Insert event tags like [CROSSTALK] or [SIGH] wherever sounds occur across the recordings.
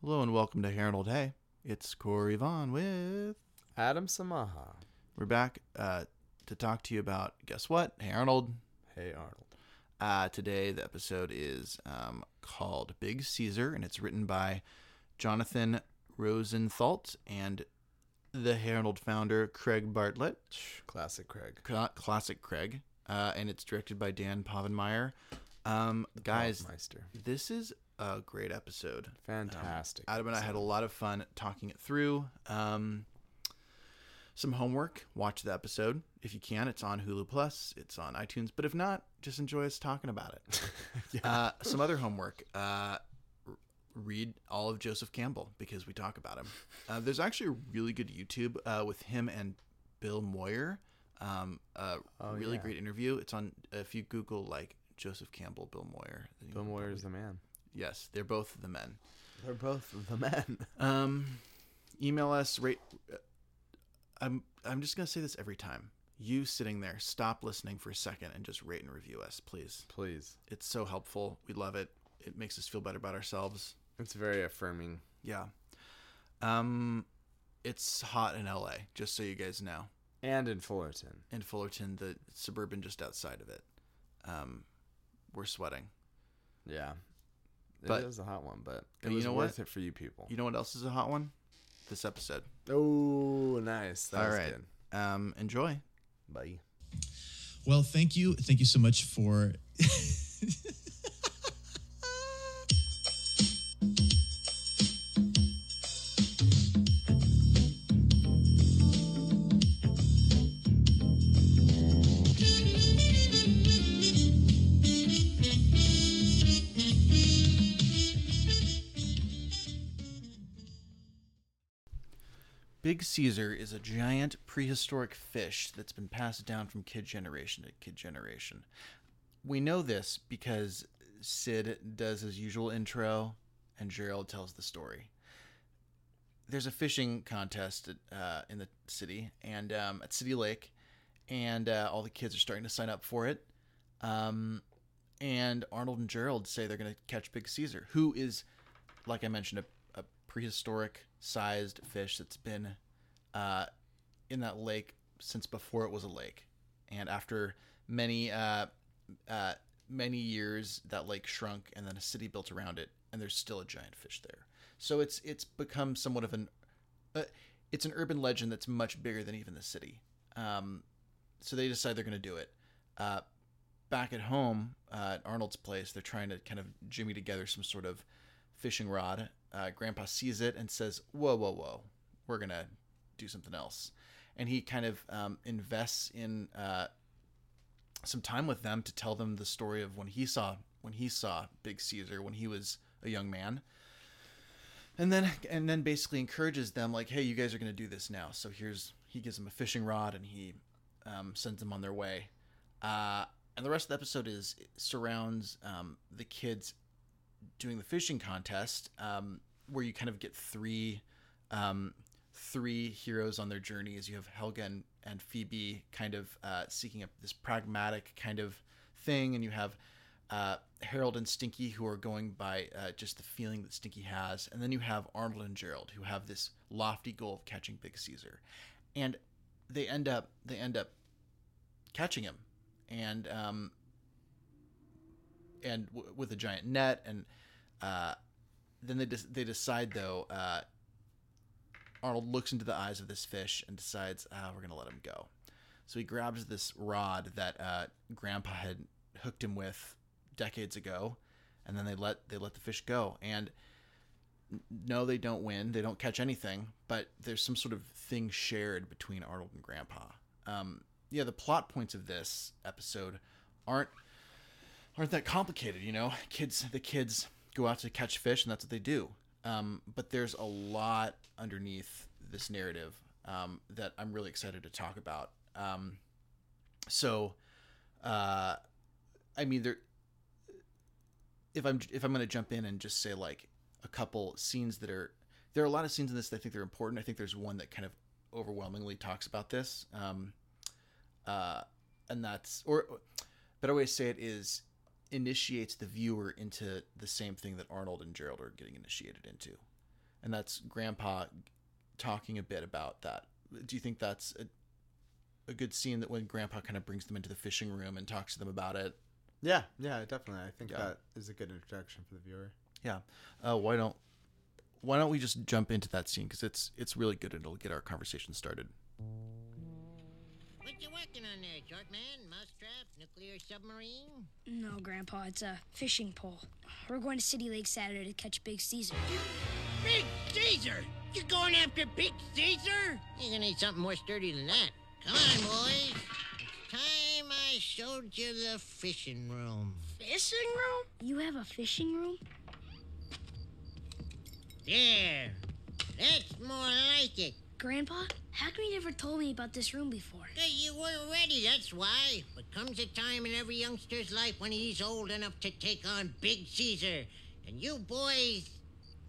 Hello and welcome to Harold Hey. It's Corey Vaughn with. Adam Samaha. We're back uh, to talk to you about, guess what? Hey Arnold. Hey Arnold. Uh, today, the episode is um, called Big Caesar, and it's written by Jonathan Rosenthal and the Harold founder, Craig Bartlett. Classic Craig. Cla- Classic Craig. Uh, and it's directed by Dan Povenmire. Um, guys, Meister. this is a great episode. Fantastic. Adam and I had a lot of fun talking it through. Um, some homework. Watch the episode if you can. It's on Hulu Plus. It's on iTunes. But if not, just enjoy us talking about it. [LAUGHS] uh, some other homework. Uh, read all of Joseph Campbell because we talk about him. Uh, there's actually a really good YouTube uh, with him and Bill Moyer. Um, a Oh, really yeah. great interview. It's on if you Google like Joseph Campbell, Bill Moyer. Bill Moyer's probably- the man. Yes, they're both the men. They're both the men. [LAUGHS] Um, email us. Rate. I'm. I'm just gonna say this every time. You sitting there, stop listening for a second and just rate and review us, please. Please. It's so helpful. We love it. It makes us feel better about ourselves. It's very affirming. Yeah. Um, it's hot in LA, just so you guys know. And in Fullerton. In Fullerton, the suburban just outside of it. Um, we're sweating. Yeah. It But- is a hot one, but it but you was know worth what? it for you people. You know what else is a hot one? This episode. Oh, nice. That All was right. good. Um, enjoy. Bye. Well, thank you. Thank you so much for. [LAUGHS] Caesar is a giant prehistoric fish that's been passed down from kid generation to kid generation. We know this because Sid does his usual intro and Gerald tells the story. There's a fishing contest uh, in the city and um, at City Lake, and uh, all the kids are starting to sign up for it. Um, and Arnold and Gerald say they're going to catch Big Caesar, who is, like I mentioned, a, a prehistoric sized fish that's been uh, in that lake since before it was a lake. And after many uh, uh, many years, that lake shrunk, and then a city built around it, and there's still a giant fish there. So it's it's become somewhat of an uh, it's an urban legend that's much bigger than even the city. Um, so they decide they're going to do it. Uh, back at home uh, at Arnold's place, they're trying to kind of jimmy together some sort of fishing rod. Uh, Grandpa sees it and says, "Whoa, whoa, whoa! We're gonna do something else." And he kind of um, invests in uh, some time with them to tell them the story of when he saw when he saw Big Caesar when he was a young man. And then and then basically encourages them like, "Hey, you guys are gonna do this now. So here's he gives them a fishing rod and he um, sends them on their way." Uh, and the rest of the episode is surrounds um, the kids doing the fishing contest, um, where you kind of get three um, three heroes on their journeys. You have Helga and, and Phoebe kind of uh, seeking a, this pragmatic kind of thing, and you have uh, Harold and Stinky who are going by uh, just the feeling that Stinky has, and then you have Arnold and Gerald who have this lofty goal of catching Big Caesar, and they end up they end up catching him, and um, and w- with a giant net, and uh, then they des- they decide though. Arnold looks into the eyes of this fish and decides, ah, we're gonna let him go. So he grabs this rod that uh, Grandpa had hooked him with decades ago, and then they let they let the fish go. And no, they don't win. They don't catch anything, but there's some sort of thing shared between Arnold and Grandpa. Um, yeah, the plot points of this episode aren't aren't that complicated. You know, kids the kids go out to catch fish, and that's what they do. Um, but there's a lot underneath this narrative um, that I'm really excited to talk about. Um, so, uh, I mean, there. If I'm if I'm going to jump in and just say like a couple scenes that are there are a lot of scenes in this that I think they're important. I think there's one that kind of overwhelmingly talks about this, um, uh, and that's or better way to say it is initiates the viewer into the same thing that Arnold and Gerald are getting initiated into. and that's Grandpa talking a bit about that. Do you think that's a, a good scene that when Grandpa kind of brings them into the fishing room and talks to them about it? Yeah, yeah, definitely. I think Yeah. that is a good introduction for the viewer. Yeah. Uh, why don't Why don't we just jump into that scene because it's it's really good and it'll get our conversation started. What you working on there, short man? Mousetrap? Nuclear submarine? No, Grandpa, it's a fishing pole. We're going to City Lake Saturday to catch Big Caesar. Big Caesar! You going after Big Caesar? You're gonna need something more sturdy than that. Come on, boys. It's time I showed you the fishing room. Fishing room? You have a fishing room? There. That's more like it. Grandpa, how come you never told me about this room before? Hey, You weren't ready, that's why. But comes a time in every youngster's life when he's old enough to take on Big Caesar. And you boys,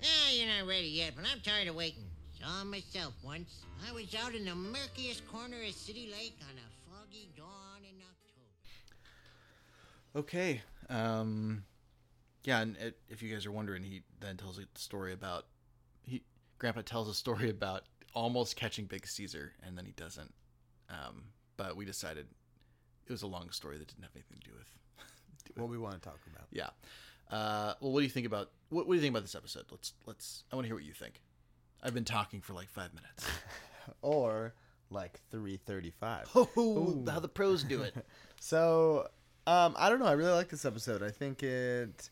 ah, you're not ready yet, but I'm tired of waiting. Saw myself once. I was out in the murkiest corner of City Lake on a foggy dawn in October. Okay. Um, yeah, and it, if you guys are wondering, he then tells a story about he Grandpa tells a story about almost catching Big Caesar, and then he doesn't. Um, but we decided it was a long story that didn't have anything to do with. [LAUGHS] What we want to talk about. Yeah. Uh, well, what do you think about what, what do you think about this episode? Let's let's. I want to hear what you think. I've been talking for like five minutes. [LAUGHS] Or like 335. [LAUGHS] Oh, how the pros do it. So, um, I don't know. I really like this episode. I think it,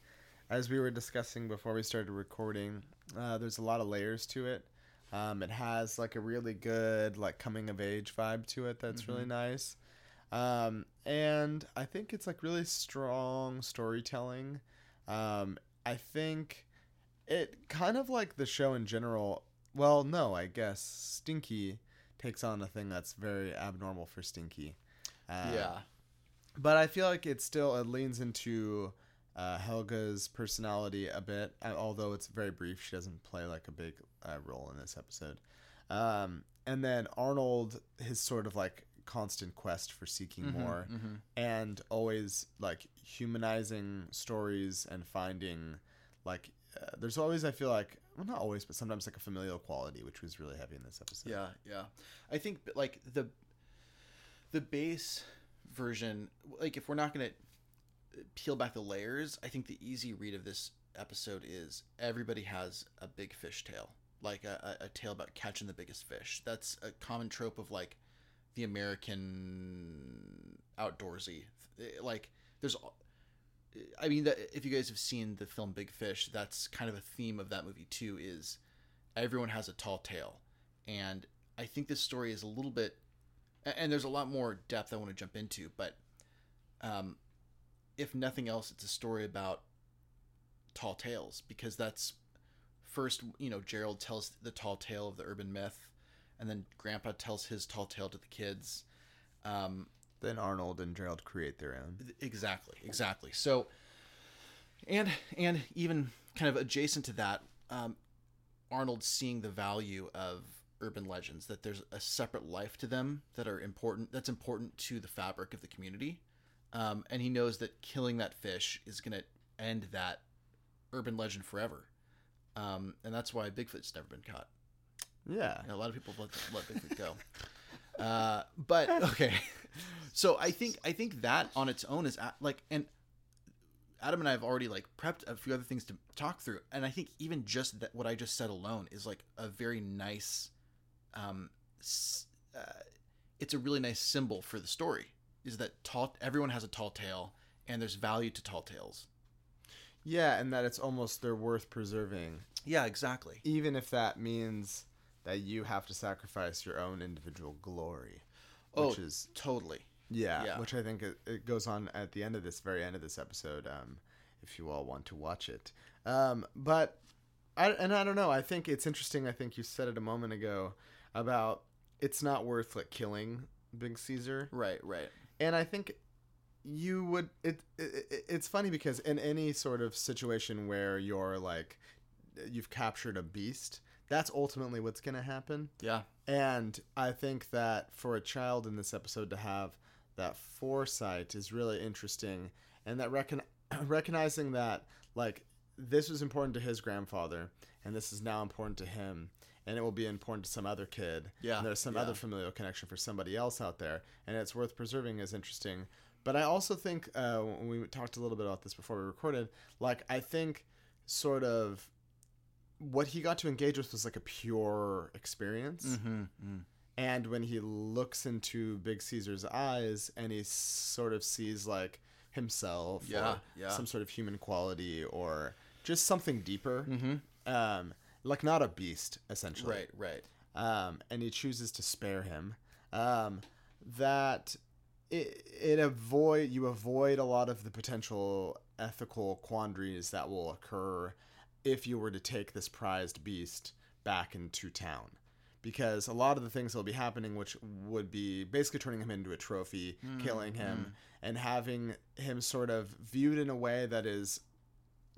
as we were discussing before we started recording, uh, there's a lot of layers to it. Um, it has like a really good like coming of age vibe to it. That's really nice. Um, and I think it's like really strong storytelling. Um, I think it kind of like the show in general. Well, no, I guess Stinky takes on a thing that's very abnormal for Stinky. Uh, yeah. but I feel like it still it leans into uh, Helga's personality a bit, although it's very brief. She doesn't play like a big uh, role in this episode. Um, and then Arnold, his sort of like constant quest for seeking Mm-hmm, more, and always like humanizing stories and finding like uh, there's always I feel like well not always but sometimes like a familial quality which was really heavy in this episode. Yeah, yeah. I think like the the base version, like if we're not gonna peel back the layers, I think the easy read of this episode is everybody has a big fish tail, like a, a, tale about catching the biggest fish. That's a common trope of like the American outdoorsy. Like there's, I mean, that if you guys have seen the film Big Fish, that's kind of a theme of that movie too. Is everyone has a tall tale, and I think this story is a little bit, and there's a lot more depth I want to jump into, but um, if nothing else, it's a story about tall tales because that's first, you know, Gerald tells the tall tale of the urban myth, and then Grandpa tells his tall tale to the kids. Um, Then Arnold and Gerald create their own. exactly exactly so and and even kind of adjacent to that um, arnold seeing the value of urban legends that there's a separate life to them that are important that's important to the fabric of the community um, and he knows that killing that fish is going to end that urban legend forever um, and that's why bigfoot's never been caught Yeah. a lot of people let, let Bigfoot go. [LAUGHS] Uh, but [LAUGHS] okay, so I think I think that on its own is like, and Adam and I have already like prepped a few other things to talk through, and I think even just that what I just said alone is like a very nice, um, uh, it's a really nice symbol for the story. Is that tall? Everyone has a tall tale, and there's value to tall tales. Yeah, and that it's almost they're worth preserving, Yeah, exactly. even if that means that you have to sacrifice your own individual glory. Oh, Which is totally. yeah, yeah. which I think it, it goes on at the end of this very end of this episode. Um, if you all want to watch it, um, but I and I don't know. I think it's interesting. I think you said it a moment ago about it's not worth like killing Big Caesar. Right, right. And I think you would it, it it's funny because in any sort of situation where you're like you've captured a beast that's ultimately what's going to happen. Yeah, and i think that for a child in this episode to have that foresight is really interesting. And that recon- [CLEARS THROAT] recognizing that like this was important to his grandfather, and this is now important to him, and it will be important to some other kid. Yeah, and there's some yeah. other familial connection for somebody else out there, and it's worth preserving is interesting. But I also think uh, when we talked a little bit about this before we recorded, like I think sort of what he got to engage with was like a pure experience. Mm-hmm. And when he looks into Big Caesar's eyes and he sort of sees like himself Yeah, or yeah. some sort of human quality or just something deeper, Mm-hmm. um, like not a beast, essentially. Right, right. Um, and he chooses to spare him. Um, that it, it avoid you avoid a lot of the potential ethical quandaries that will occur if you were to take this prized beast back into town because a lot of the things that will be happening which would be basically turning him into a trophy killing him and having him sort of viewed in a way that is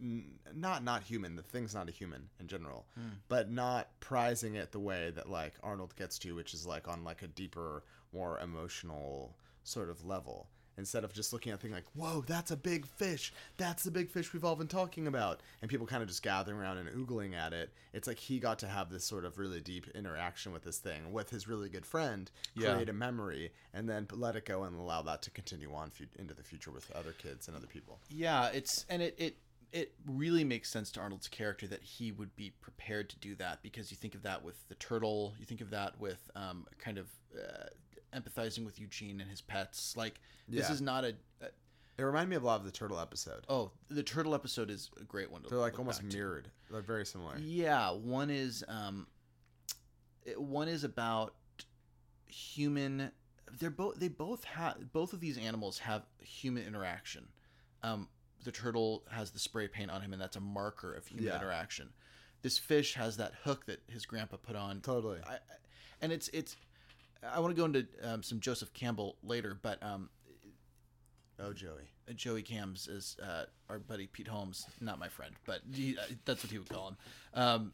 n- not not human the thing's not a human in general hmm. but not prizing it the way that like arnold gets to which is like on like a deeper more emotional sort of level. Instead of just looking at thing like whoa that's a big fish. That's the big fish we've all been talking about. And people kind of just gathering around and oogling at it. It's like he got to have this sort of really deep interaction with this thing with his really good friend Yeah. create a memory and then let it go and allow that to continue on fu- into the future with other kids and other people. Yeah, it's and it it it really makes sense to Arnold's character that he would be prepared to do that because you think of that with the turtle, you think of that with um, kind of uh, empathizing with Eugene and his pets. Like this Yeah. is not a, a it reminded me of a lot of the turtle episode oh the turtle episode is a great one. To they're like almost back to. mirrored they're very similar Yeah, one is um, it- one is about human. They're both they both have both of these animals have human interaction. Um, the turtle has the spray paint on him, and that's a marker of human Yeah. interaction. This fish has that hook that his grandpa put on. totally I, and it's it's. I want to go into um, some Joseph Campbell later, but um, oh joey Joey Cams is uh, our buddy Pete Holmes, not my friend, but he, uh, that's what he would call him. Um,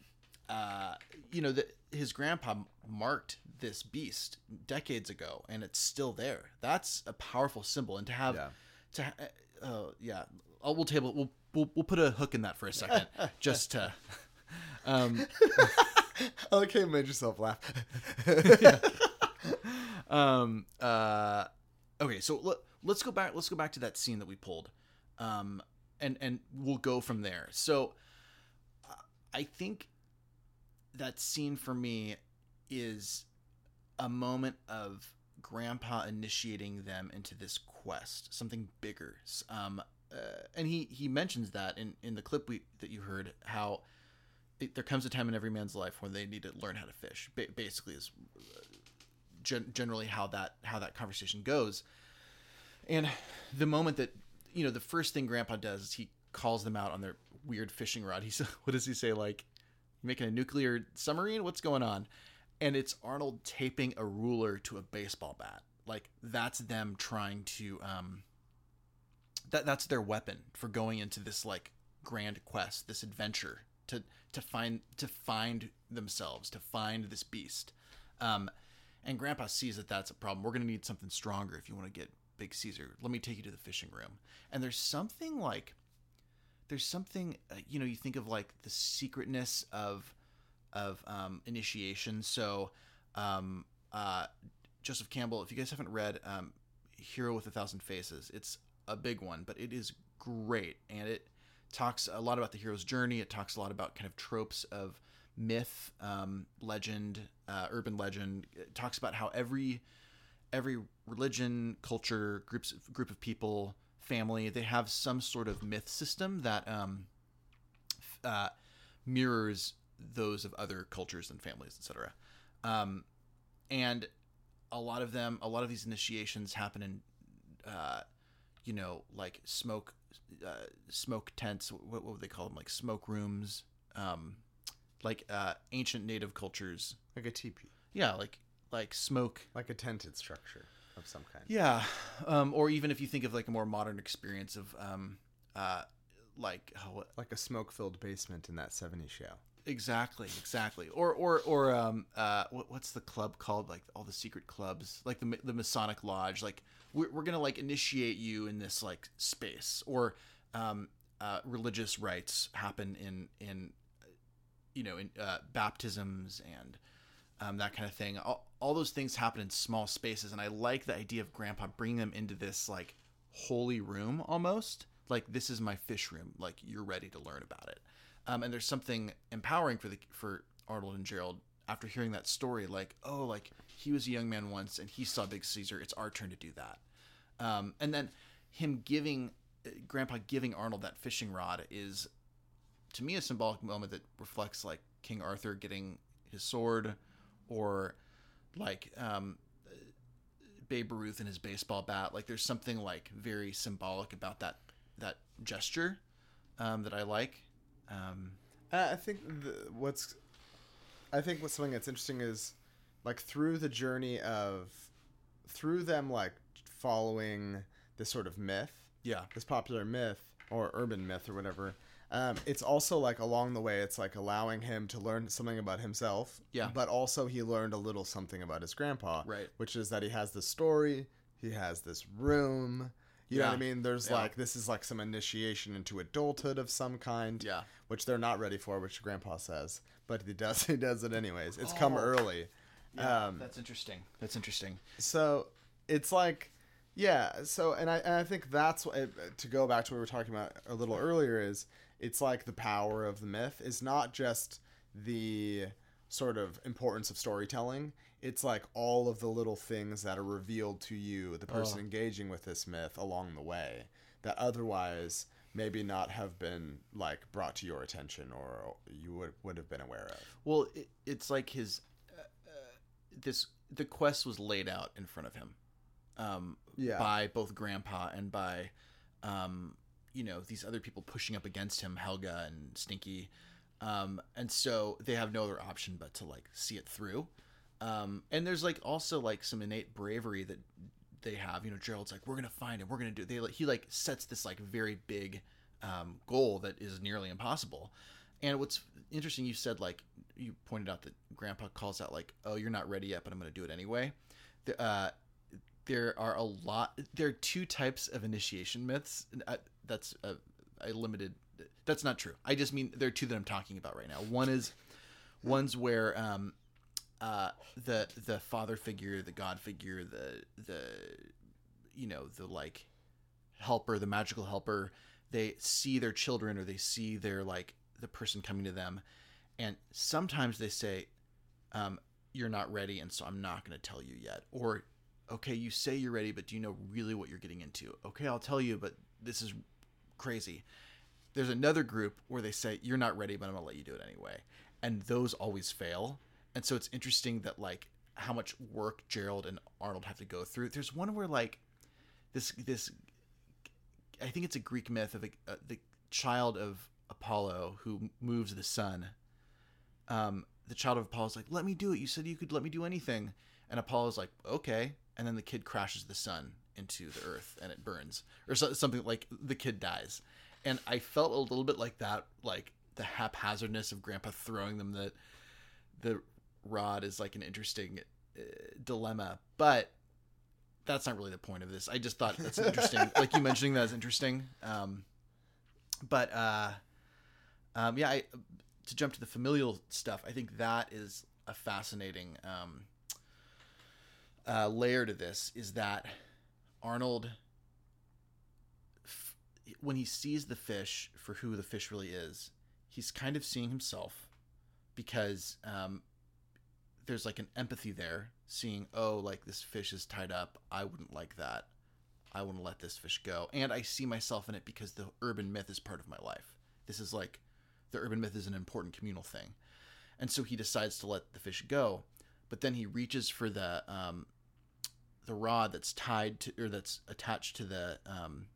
uh, you know, the, his grandpa marked this beast decades ago, and it's still there. That's a powerful symbol, and to have, Yeah. to, ha- uh, yeah, oh, we'll table, we'll, we'll we'll put a hook in that for a second, [LAUGHS] just to. Um, I like how you made yourself laugh. [LAUGHS] um uh okay so let, let's go back let's go back to that scene that we pulled um and and we'll go from there so i think that scene for me is a moment of grandpa initiating them into this quest something bigger um uh, and he he mentions that in in the clip we that you heard how it, there comes a time in every man's life when they need to learn how to fish ba- basically is gen- generally how that how that conversation goes. And the moment that you know, the first thing Grandpa does is he calls them out on their weird fishing rod. He's [LAUGHS] what does he say? Like making a nuclear submarine? What's going on? And it's Arnold taping a ruler to a baseball bat. Like that's them trying to um. That that's their weapon for going into this like grand quest, this adventure to to find to find themselves, to find this beast. Um, and Grandpa sees that that's a problem. We're to need something stronger if you want to get Big Caesar. Let me take you to the fishing room. And there's something like, there's something, uh, you know, you think of like the secretness of, of um, initiation. So, um, uh, Joseph Campbell, if you guys haven't read um, Hero with a Thousand Faces, it's a big one, but it is great. And it talks a lot about the hero's journey. It talks a lot about kind of tropes of myth, um, legend, uh, urban legend. It talks about how every every religion, culture, groups group of people, family, they have some sort of myth system that um, uh, mirrors those of other cultures and families, etc. Um, and a lot of them, a lot of these initiations happen in, uh, you know, like smoke, uh, smoke tents. What, what would they call them? Like smoke rooms. Um, like uh, ancient native cultures. like a teepee, Yeah, like like smoke. like a tented structure of some kind. Yeah, um, or even if you think of like a more modern experience of um, uh, like oh, what- Like a smoke-filled basement in that '70s show. exactly, exactly, or or or um, uh, what, what's the club called? Like all the secret clubs, like the the Masonic Lodge. Like we're we're gonna like initiate you in this like space, or um, uh, religious rites happen in in you know in uh, baptisms and um, that kind of thing. All, all those things happen in small spaces, and I like the idea of Grandpa bringing them into this like holy room almost. Like this is my fish room. Like you're ready to learn about it. Um, and there's something empowering for the for Arnold and Gerald after hearing that story. Like oh, like he was a young man once and he saw Big Caesar. It's our turn to do that. Um, and then him giving Grandpa giving Arnold that fishing rod is to me a symbolic moment that reflects like King Arthur getting his sword or like um, Babe Ruth and his baseball bat. Like there's something like very symbolic about that that gesture um, that I like. Um, I think the, what's, I think what's something that's interesting is, like through the journey of, through them like following this sort of myth, yeah, this popular myth or urban myth or whatever. Um, it's also like along the way, it's like allowing him to learn something about himself. Yeah. But also he learned a little something about his grandpa. Right. Which is that he has this story, he has this room. You know what I mean? There's Yeah. like this is like some initiation into adulthood of some kind. Yeah. Which they're not ready for, which grandpa says. But he does [LAUGHS] he does it anyways. It's come Oh. early. um that's interesting. That's interesting. so it's like yeah so and i and i think that's what to go back to what we were talking about a little earlier is it's like the power of the myth is not just the sort of importance of storytelling it's like all of the little things that are revealed to you the person engaging with this myth along the way that otherwise maybe not have been like brought to your attention or you would would have been aware of. Well, it, it's like his uh, uh, this the quest was laid out in front of him, um, Yeah. by both Grandpa and by, um, you know, these other people pushing up against him, Helga and Stinky, um, and so they have no other option but to like see it through. Um, and there's like also like some innate bravery that they have. You know, Gerald's like, "We're gonna find him. We're gonna do." It. They like he like sets this like very big um, goal that is nearly impossible. And what's interesting, you said like you pointed out that Grandpa calls out like, "Oh, you're not ready yet, but I'm gonna do it anyway." The, uh, there are a lot. There are two types of initiation myths. uh, That's a, a limited. That's not true. I just mean there are two that I'm talking about right now. One is ones where um, uh, the the father figure, the god figure, the the you know the like helper, the magical helper, they see their children or they see their like the person coming to them, and sometimes they say, um, "You're not ready, and so I'm not going to tell you yet." Or, "Okay, you say you're ready, but do you know really what you're getting into?" Okay, I'll tell you, but this is crazy. There's another group where they say, "You're not ready, but I'm gonna let you do it anyway," and those always fail. And so it's interesting that like how much work Gerald and Arnold have to go through. There's one where like this this I think it's a Greek myth of a, uh, the child of Apollo who moves the sun. Um, the child of Apollo's like, "Let me do it. You said you could let me do anything." And Apollo's like, "Okay." And then the kid crashes the sun into the earth and it burns, or so, something like the kid dies. And I felt a little bit like that, like the haphazardness of Grandpa throwing them the the rod is like an interesting uh, dilemma, but that's not really the point of this. I just thought that's interesting. [LAUGHS] like you mentioning that is interesting. Um, but uh, um, yeah, I, to jump to the familial stuff, I think that is a fascinating um, uh, layer to this. Is that Arnold, f- when he sees the fish for who the fish really is, he's kind of seeing himself because um, there's like an empathy there, seeing, oh, like this fish is tied up. I wouldn't like that. I want to let this fish go. And I see myself in it because the urban myth is part of my life. This is like the urban myth is an important communal thing. And so he decides to let the fish go, but then he reaches for the um, the rod that's tied to or that's attached to the um,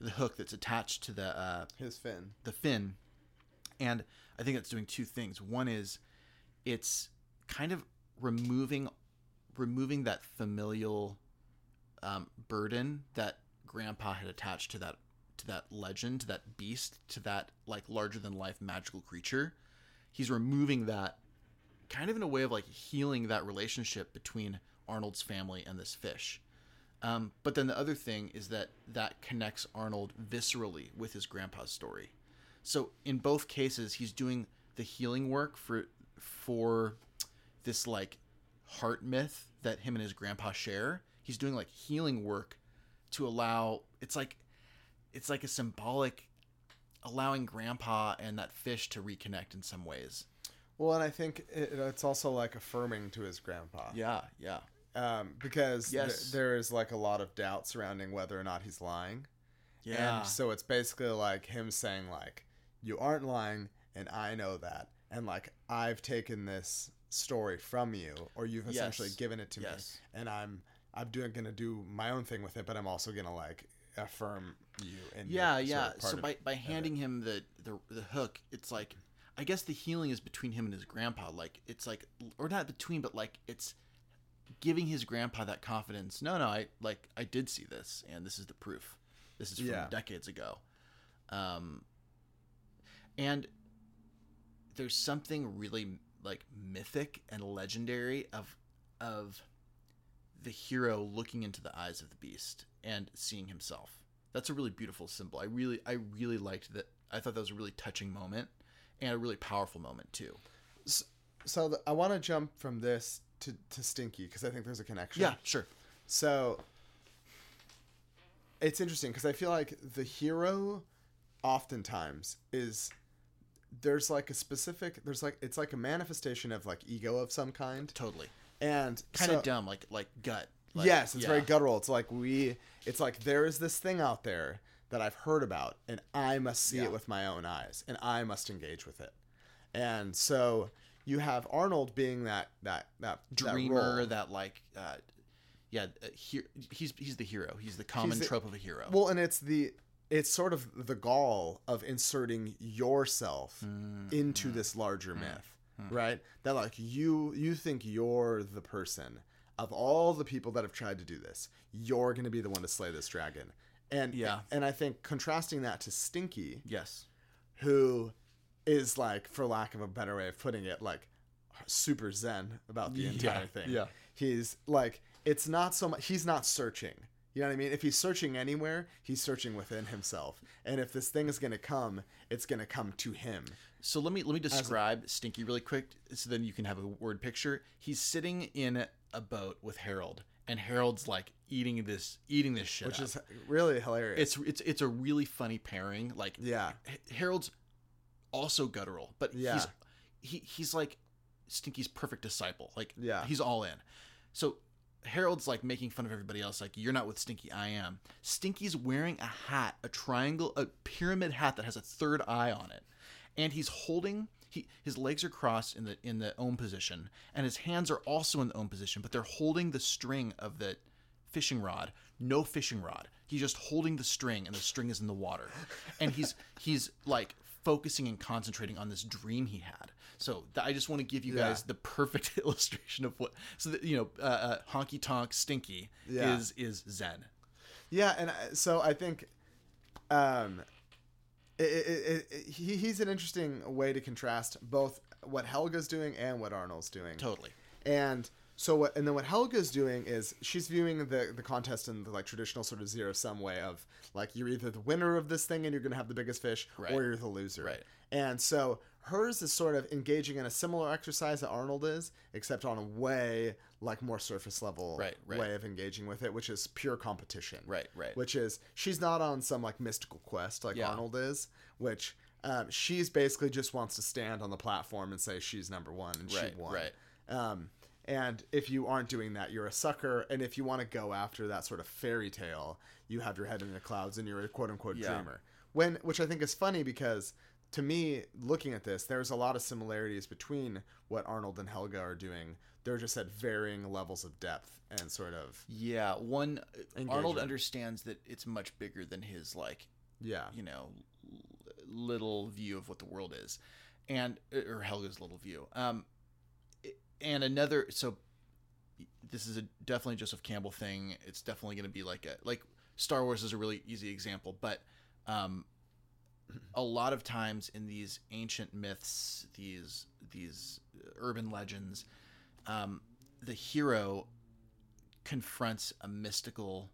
the hook that's attached to the uh, his fin. the fin. And i think it's doing two things. One is it's kind of removing removing that familial um, burden that grandpa had attached to that to that legend to that beast to that like larger than life magical creature. He's removing that kind of in a way of like healing that relationship between arnold's family and this fish Um, but then the other thing is that that connects Arnold viscerally with his grandpa's story. So in both cases, he's doing the healing work for for this like heart myth that him and his grandpa share. He's doing like healing work to allow. It's like it's like a symbolic allowing grandpa and that fish to reconnect in some ways. Well, and I think it, it's also like affirming to his grandpa. Yeah, yeah. Um, because th- there is like a lot of doubt surrounding whether or not he's lying. Yeah. And so it's basically like him saying like, "You aren't lying, and I know that, and like I've taken this story from you, or you've essentially Yes. given it to Yes. me, and I'm I'm doing gonna do my own thing with it, but I'm also gonna like affirm you." And yeah yeah so by, by handing him the, the the hook it's like i guess the healing is between him and his grandpa like it's like or not between but like it's giving his grandpa that confidence no no i like i did see this and this is the proof this is from Yeah. decades ago um and there's something really like mythic and legendary of of the hero looking into the eyes of the beast and seeing himself. That's a really beautiful symbol. I really I really liked that. I thought that was a really touching moment and a really powerful moment too. so the, I want to jump from this to to Stinky because I think there's a connection. Yeah, sure. So it's interesting because I feel like the hero oftentimes is there's like a specific there's like it's like a manifestation of like ego of some kind Totally. and Kind so- of dumb like like gut. Like, yes, it's very guttural. It's like we it's like there is this thing out there that I've heard about and I must see Yeah. it with my own eyes and I must engage with it. And so you have Arnold being that that that that dreamer role. that, like uh yeah, uh, he, he's he's the hero. He's the common He's the- trope of a hero. Well, and it's the it's sort of the gall of inserting yourself Mm, into this larger myth, right? That like you you think you're the person of all the people that have tried to do this. You're going to be the one to slay this dragon. And Yeah. and I think contrasting that to Stinky, yes. who is like for lack of a better way of putting it, like super zen about the Yeah, entire thing. yeah. He's like it's not so much he's not searching. You know what I mean? If he's searching anywhere, he's searching within himself. And if this thing is going to come, it's going to come to him. So let me let me describe Stinky really quick, so then you can have a word picture. He's sitting in a boat with Harold, and Harold's like eating this eating this shit, Which up. is really hilarious. it's it's it's a really funny pairing. Like yeah. Harold's also guttural, but Yeah. he's he he's like Stinky's perfect disciple. Like Yeah. he's all in. So Harold's like making fun of everybody else. Like you're not with Stinky, I am. Stinky's wearing a hat, a triangle, a pyramid hat that has a third eye on it, and he's holding. He, his legs are crossed in the in the ohm position, and his hands are also in the ohm position, but they're holding the string of the fishing rod. No fishing rod. He's just holding the string, and the string is in the water, and he's he's like focusing and concentrating on this dream he had. So th- I just want to give you Yeah. guys the perfect [LAUGHS] illustration of what. So that you know, uh, uh, honky tonk stinky Yeah. is is Zen. Yeah, and I- so I think um, it, it, it, it, he, he's an interesting way to contrast both what Helga's doing and what Arnold's doing. Totally. And so what and then what Helga's doing is she's viewing the the contest in the like traditional sort of zero sum way of like you're either the winner of this thing and you're gonna have the biggest fish Right. or you're the loser. Right. And so hers is sort of engaging in a similar exercise that Arnold is, except on a way like more surface level Right, right. way of engaging with it, which is pure competition. Right, right. Which is she's not on some like mystical quest like Yeah. Arnold is, which um, she's basically just wants to stand on the platform and say she's number one and Right, she won. right. Um, and if you aren't doing that, you're a sucker. And if you want to go after that sort of fairy tale, you have your head in the clouds and you're a quote unquote Yeah. dreamer. When, which I think is funny because to me, looking at this, there's a lot of similarities between what Arnold and Helga are doing. They're just at varying levels of depth and sort of Yeah, one Arnold understands that it's much bigger than his like yeah, you know little view of what the world is, and or Helga's little view. Um, and another so this is a definitely Joseph Campbell thing. It's definitely going to be like a like Star Wars is a really easy example, but um, a lot of times in these ancient myths, these these urban legends, um, the hero confronts a mystical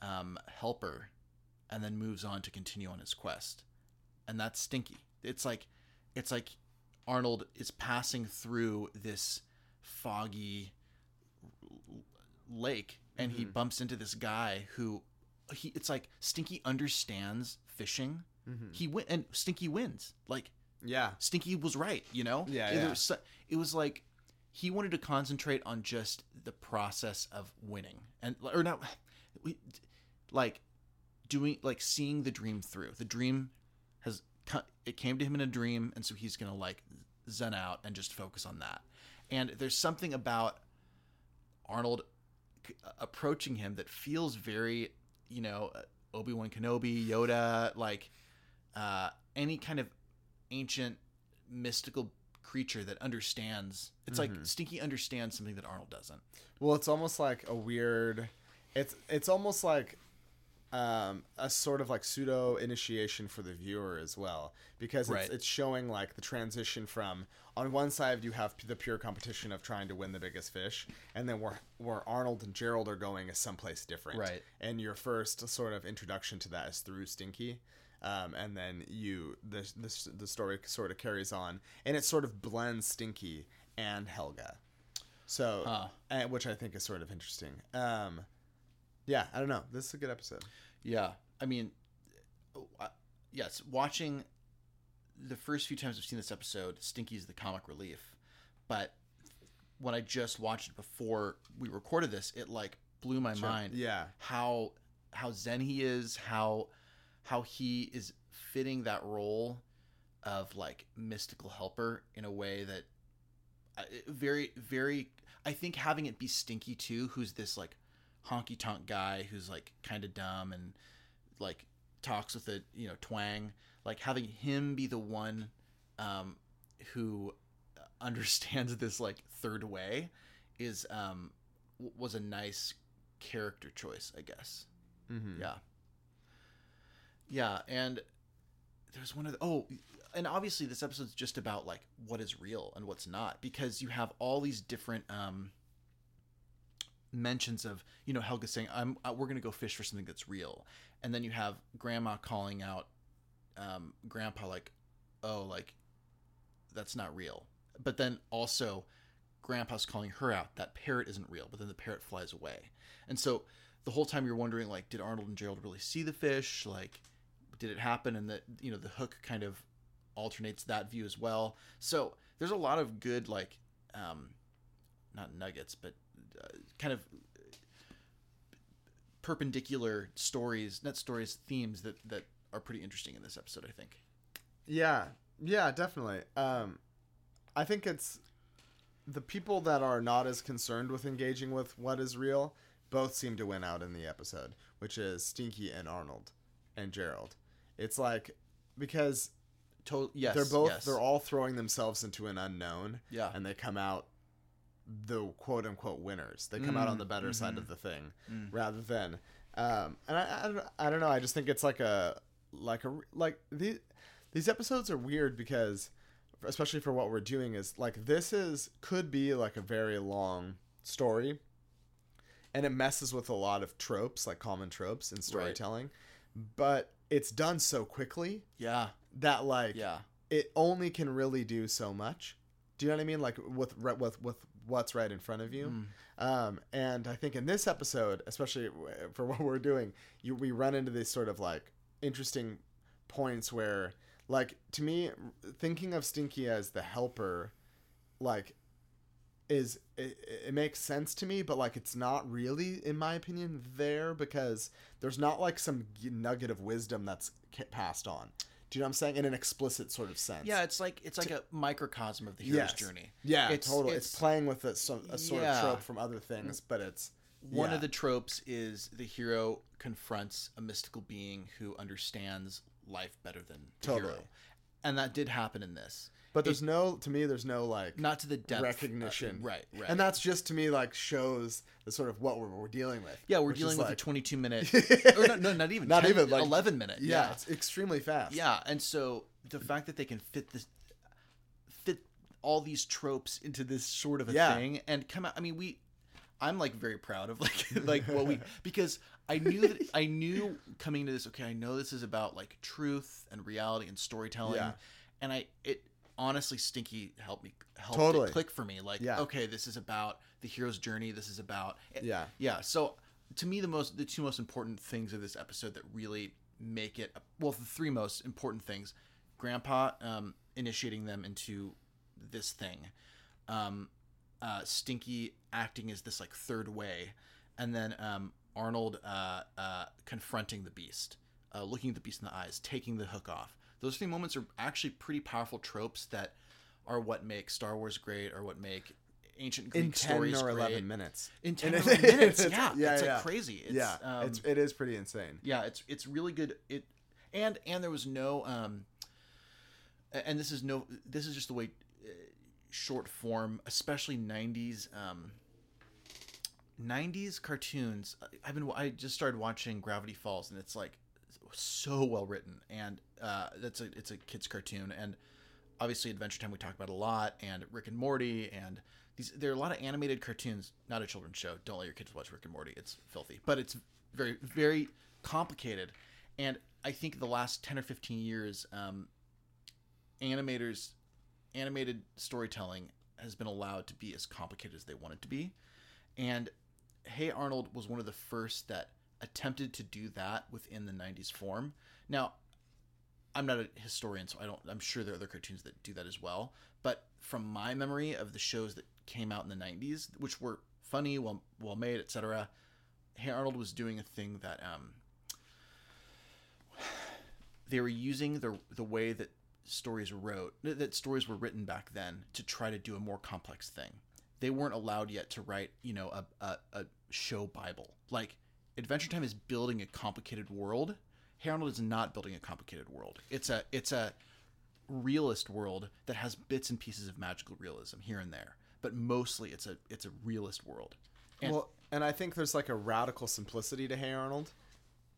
um, helper and then moves on to continue on his quest. And that's stinky. It's like it's like Arnold is passing through this foggy lake and he mm-hmm. bumps into this guy who he it's like Stinky understands fishing. Mm-hmm. He went and Stinky wins. Like Yeah. Stinky was right, you know? Yeah, it yeah. Was, so- it was like he wanted to concentrate on just the process of winning. And or not we- like doing like seeing the dream through. The dream has it came to him in a dream and so he's going to like zen out and just focus on that. And there's something about Arnold c- uh, approaching him that feels very, you know, uh, Obi Wan Kenobi, Yoda, like uh, any kind of ancient mystical creature that understands. It's like mm-hmm. Stinky understands something that Arnold doesn't. Well, it's almost like a weird. It's it's almost like um, a sort of like pseudo initiation for the viewer as well, because it's, Right. it's showing like the transition from on one side you have the pure competition of trying to win the biggest fish, and then where where Arnold and Gerald are going is someplace different. Right. And your first sort of introduction to that is through Stinky. Um, and then you the, the the story sort of carries on, and it sort of blends Stinky and Helga. So, Huh. and, which I think is sort of interesting. Um, yeah, I don't know. This is a good episode. Yeah, I mean, uh, yes, watching the first few times I've seen this episode, Stinky's the comic relief, but when I just watched it before we recorded this, it like blew my mind. Yeah. how how zen he is, how how he is fitting that role of like mystical helper in a way that uh, very very I think having it be Stinky too, who's this like honky tonk guy who's like kind of dumb and like talks with a you know twang, like having him be the one um, who [LAUGHS] understands this like third way is um w- was a nice character choice, I guess. Mm-hmm. Yeah. Yeah, and there's one of the oh, and obviously this episode's just about like what is real and what's not because you have all these different um mentions of you know Helga saying I'm uh, we're gonna go fish for something that's real, and then you have Grandma calling out um, Grandpa like oh like that's not real, but then also Grandpa's calling her out that parrot isn't real, but then the parrot flies away, and so the whole time you're wondering like did Arnold and Gerald really see the fish? Like did it happen? And that you know the hook kind of alternates that view as well. So there's a lot of good like um not nuggets but kind of perpendicular stories not stories themes that that are pretty interesting in this episode i think Yeah, yeah, definitely. Um, I think it's the people that are not as concerned with engaging with what is real both seem to win out in the episode, which is Stinky and Arnold and Gerald. It's like because to- yes they're both yes. they're all throwing themselves into an unknown Yeah. and they come out the quote unquote winners they come out Mm, on the better mm-hmm. side of the thing rather than um and I, I don't I don't know I just think it's like a like a like these these episodes are weird because especially for what we're doing is like this is could be like a very long story and it messes with a lot of tropes like common tropes in storytelling but it's done so quickly yeah that like yeah it only can really do so much. Do you know what I mean? Like with with with what's right in front of you. Mm. Um, and I think in this episode, especially for what we're doing, you we run into these sort of like interesting points where, like to me, thinking of Stinky as the helper, like is it, it makes sense to me but like it's not really in my opinion there because there's not like some nugget of wisdom that's passed on do you know what i'm saying in an explicit sort of sense yeah it's like it's like a microcosm of the hero's Yes. journey yeah It's- totally it's, it's- playing with a, some, a sort Yeah. of trope from other things but it's One yeah. of the tropes is the hero confronts a mystical being who understands life better than the Totally. hero. And that did happen in this. But there's no to me there's no like Not to the depth. recognition uh, right, right. and that's just to me like shows the sort of what we're, we're dealing with yeah, we're dealing with like- a 22 minute, [LAUGHS] or no, no, not even, Not 10 even, like- 11 minute. yeah, Yeah. it's extremely fast Yeah. And so the fact that they can fit this, fit all these tropes into this sort of a Yeah. thing and come out, I mean, we, I'm like very proud of [LAUGHS] like [LAUGHS] like what we because I knew that I knew coming to this. Okay, I know this is about like truth and reality and storytelling, Yeah. and I it honestly Stinky helped me helped Totally. it click for me. Like Yeah. okay, this is about the hero's journey. This is about Yeah. yeah. So to me, the most the two most important things of this episode that really make it well, the three most important things: Grandpa um, initiating them into this thing, um, uh, Stinky acting as this like third way, and then um, Arnold uh, uh, confronting the Beast, uh, looking at the Beast in the eyes, taking the hook off. Those three moments are actually pretty powerful tropes that are what make Star Wars great, or what make ancient Greek in ten stories or eleven great. minutes. In 10 And [LAUGHS] or 11 minutes, it's- yeah, yeah, it's yeah. like crazy. It's, yeah, um, it's it is pretty insane. yeah, it's it's really good. It and and there was no um, and this is no this is just the way uh, short form, especially '90s um, '90s cartoons. I've been I just started watching Gravity Falls, and it's like so well written, and uh, that's a it's a kids cartoon, and obviously Adventure Time we talk about a lot, and Rick and Morty, and these there are a lot of animated cartoons. Not a children's show. Don't let your kids watch Rick and Morty. It's filthy, but it's very very complicated, and I think the last ten or fifteen years, um, animators animated storytelling has been allowed to be as complicated as they want it to be, and Hey Arnold was one of the first that attempted to do that within the 90s form. Now, I'm not a historian, so I don't. I'm sure there are other cartoons that do that as well. But from my memory of the shows that came out in the '90s, which were funny, well, well made, etc., Hey Arnold was doing a thing that um, they were using the the way that stories wrote that stories were written back then to try to do a more complex thing. They weren't allowed yet to write, you know, a, a, a show Bible. Like Adventure Time is building a complicated world. Hey Arnold is not building a complicated world. It's a it's a realist world that has bits and pieces of magical realism here and there, but mostly it's a it's a realist world. And well, and I think there's like a radical simplicity to Hey Arnold,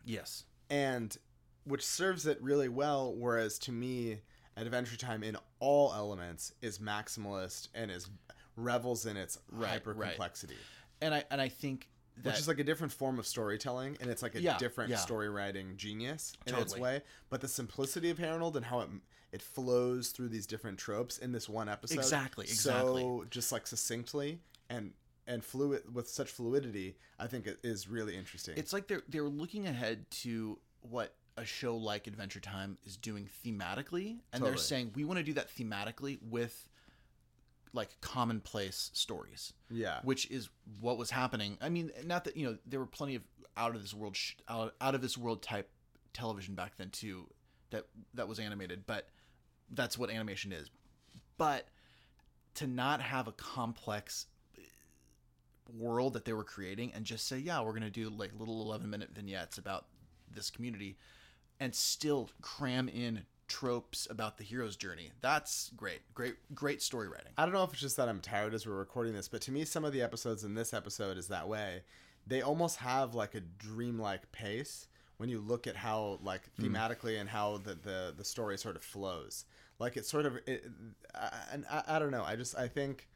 yes, and which serves it really well. Whereas to me, Adventure Time in all elements is maximalist and is revels in its Right, hyper right. complexity, and I and I think that which is like a different form of storytelling, and it's like a Yeah, different yeah. story writing genius in its way. But the simplicity of Harold and how it it flows through these different tropes in this one episode, Exactly, exactly so exactly. just like succinctly and and fluid with such fluidity, I think it is really interesting. it's like they're they're looking ahead to what a show like Adventure Time is doing thematically, and they're saying we want to do that thematically with like commonplace stories. yeah, which is what was happening. I mean, not that you know there were plenty of out of this world sh- out, out of this world type television back then too that that was animated, but that's what animation is. But to not have a complex world that they were creating and just say, yeah, we're going to do like little 11 minute vignettes about this community and still cram in tropes about the hero's journey. That's great. Great great story writing. I don't know if it's just that I'm tired as we're recording this, but to me, some of the episodes in this episode is that way. They almost have like a dreamlike pace when you look at how like hmm. thematically and how the, the the story sort of flows. Like it sort of, it, I, and I, I don't know. I just I think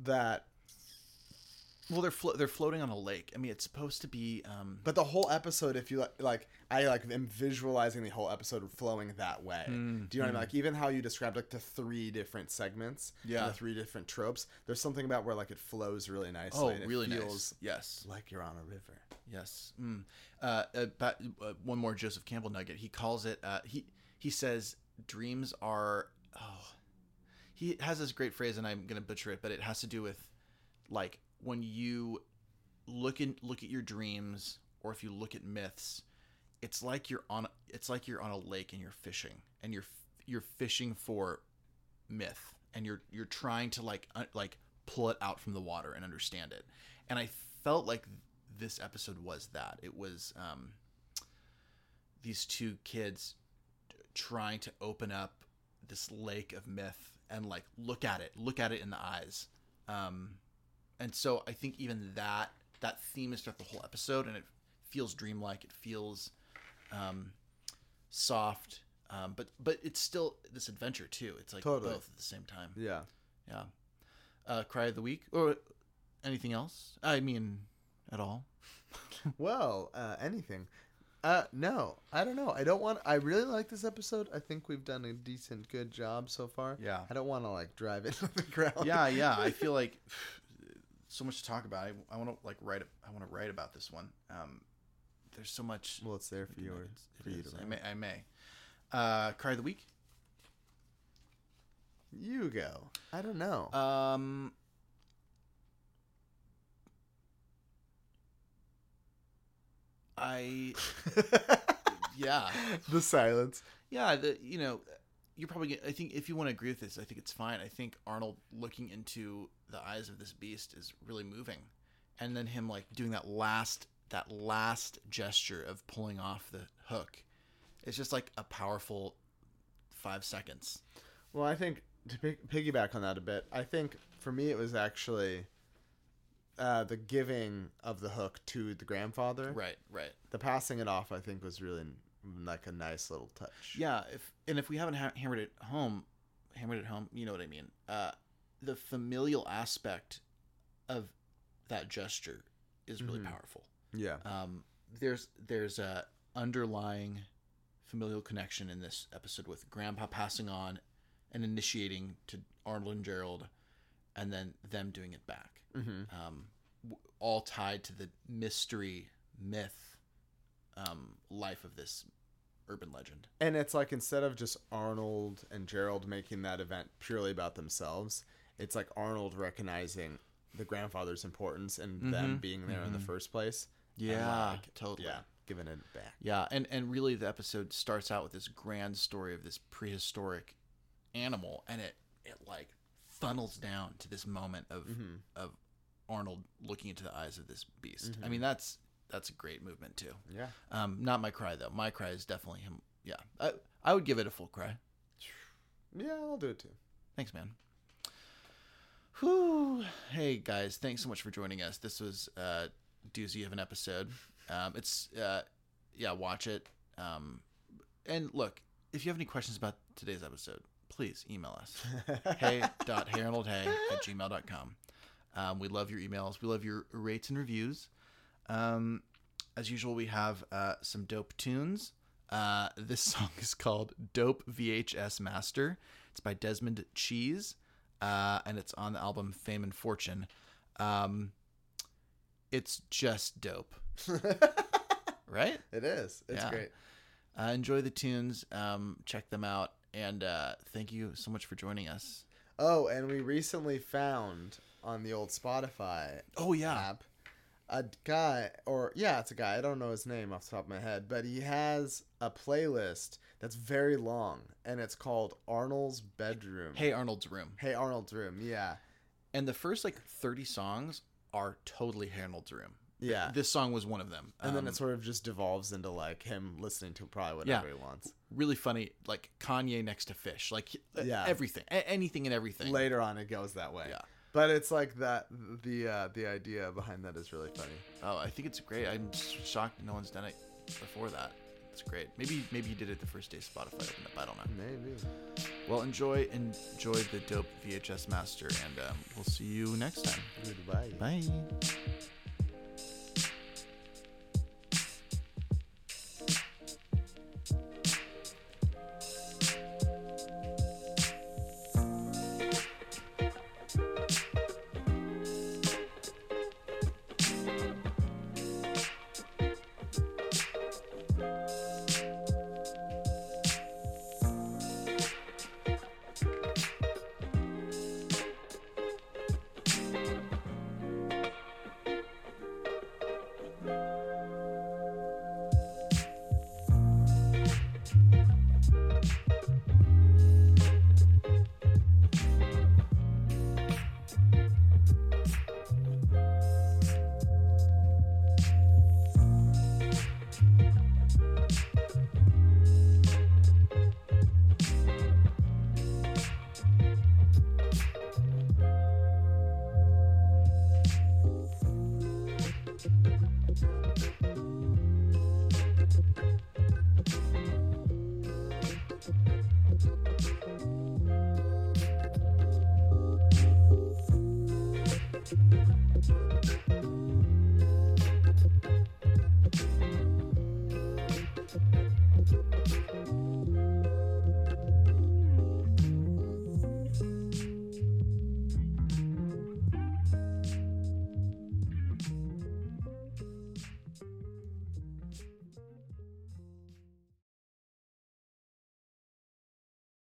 that, Well, they're flo- they're floating on a lake. I mean, it's supposed to be. Um, but the whole episode, if you li- like, I like am visualizing the whole episode flowing that way. Do you know what I mean? Like even how you described like the three different segments, Yeah. the three different tropes. There's something about where like it flows really nicely. oh, and it really feels nice. Yes, like you're on a river. yes. Mm. Uh, uh, but, uh, one more Joseph Campbell nugget. He calls it. Uh, he he says dreams are. Oh, he has this great phrase, and I'm gonna butcher it, but it has to do with like when you look in look at your dreams, or if you look at myths, it's like you're on it's like you're on a lake and you're fishing, and you're you're fishing for myth and you're you're trying to like uh, like pull it out from the water and understand it. And i felt like this episode was that. It was um these two kids trying to open up this lake of myth and like look at it look at it in the eyes. Um and so i think even that that theme is throughout the whole episode and it feels dreamlike it feels um soft um but but it's still this adventure too it's like Totally. both at the same time Yeah. yeah uh cry of the week or anything else? I mean, at all? [LAUGHS] Well, uh, anything. Uh, no, I don't know. I don't want. I really like this episode. I think we've done a decent, good job so far. Yeah. I don't want to like drive it [LAUGHS] to the ground. yeah, yeah. I feel like so much to talk about. I, I want to like write. I want to write about this one. Um, there's so much. Well, it's there for you. It's- For you to I may. I may. Uh, cry of the week. You go. I don't know. Um. I [LAUGHS] yeah the silence. yeah the you know you're probably gonna, I think if you want to agree with this I think it's fine I think Arnold looking into the eyes of this beast is really moving and then him like doing that last that last gesture of pulling off the hook it's just like a powerful five seconds Well, I think to pig- piggyback on that a bit, I think for me it was actually uh, the giving of the hook to the grandfather. right right The passing it off, I think, was really like a nice little touch. Yeah, if and if we haven't ha- hammered it home, hammered it home, you know what I mean. Uh, the familial aspect of that gesture is really Mhm. powerful. Yeah. Um, there's there's a underlying familial connection in this episode with Grandpa passing on and initiating to Arnold and Gerald, and then them doing it back. Mm-hmm. Um, all tied to the mystery myth um, life of this urban legend. And it's like instead of just Arnold and Gerald making that event purely about themselves, it's like Arnold recognizing the grandfather's importance and them Mhm, being there in the mhm. first place. Yeah, like, totally. Yeah, giving it back. Yeah, and and really the episode starts out with this grand story of this prehistoric animal, and it it like funnels down to this moment of Mhm. of Arnold looking into the eyes of this beast. I Mhm. mean, that's that's a great movement too. Yeah. Um, not my cry though. My cry is definitely him. Yeah, I I would give it a full cry. Yeah, I'll do it too. Thanks, man. Whew. Hey guys, thanks so much for joining us. This was a doozy of an episode. Um it's uh yeah, watch it. Um and look, if you have any questions about today's episode, please email us. [LAUGHS] hey.haroldhay at gmail.com. Um, we love your emails. We love your rates and reviews. Um, as usual, we have uh, some dope tunes. Uh, this [LAUGHS] song is called Dope VHS Master. It's by Desmond Cheese, uh, and it's on the album Fame and Fortune. Um, it's just dope, [LAUGHS] right? It is. It's Yeah. great. Uh, enjoy the tunes. Um, check them out. And uh, thank you so much for joining us. Oh, and we recently found on the old Spotify Oh, yeah. app a guy, or yeah, it's a guy. I don't know his name off the top of my head, but he has a playlist that's very long, and it's called Arnold's Bedroom. Hey, Arnold's Room. Hey Arnold's Room. Yeah, And the first like 30 songs are totally Arnold's Room. yeah. This song was one of them. and then Um, it sort of just devolves into like him listening to probably Yeah. whatever he wants. really funny, like Kanye next to Phish, like Yeah. everything, a- anything and everything. Later on, it goes that way. Yeah. But it's like that. The uh, the idea behind that is really funny. Oh, I think it's great. I'm shocked no one's done it before that. It's great. Maybe maybe he did it the first day Spotify opened up. I don't know. Maybe. Well, enjoy enjoy the dope VHS master, and um, we'll see you next time. Goodbye. Bye.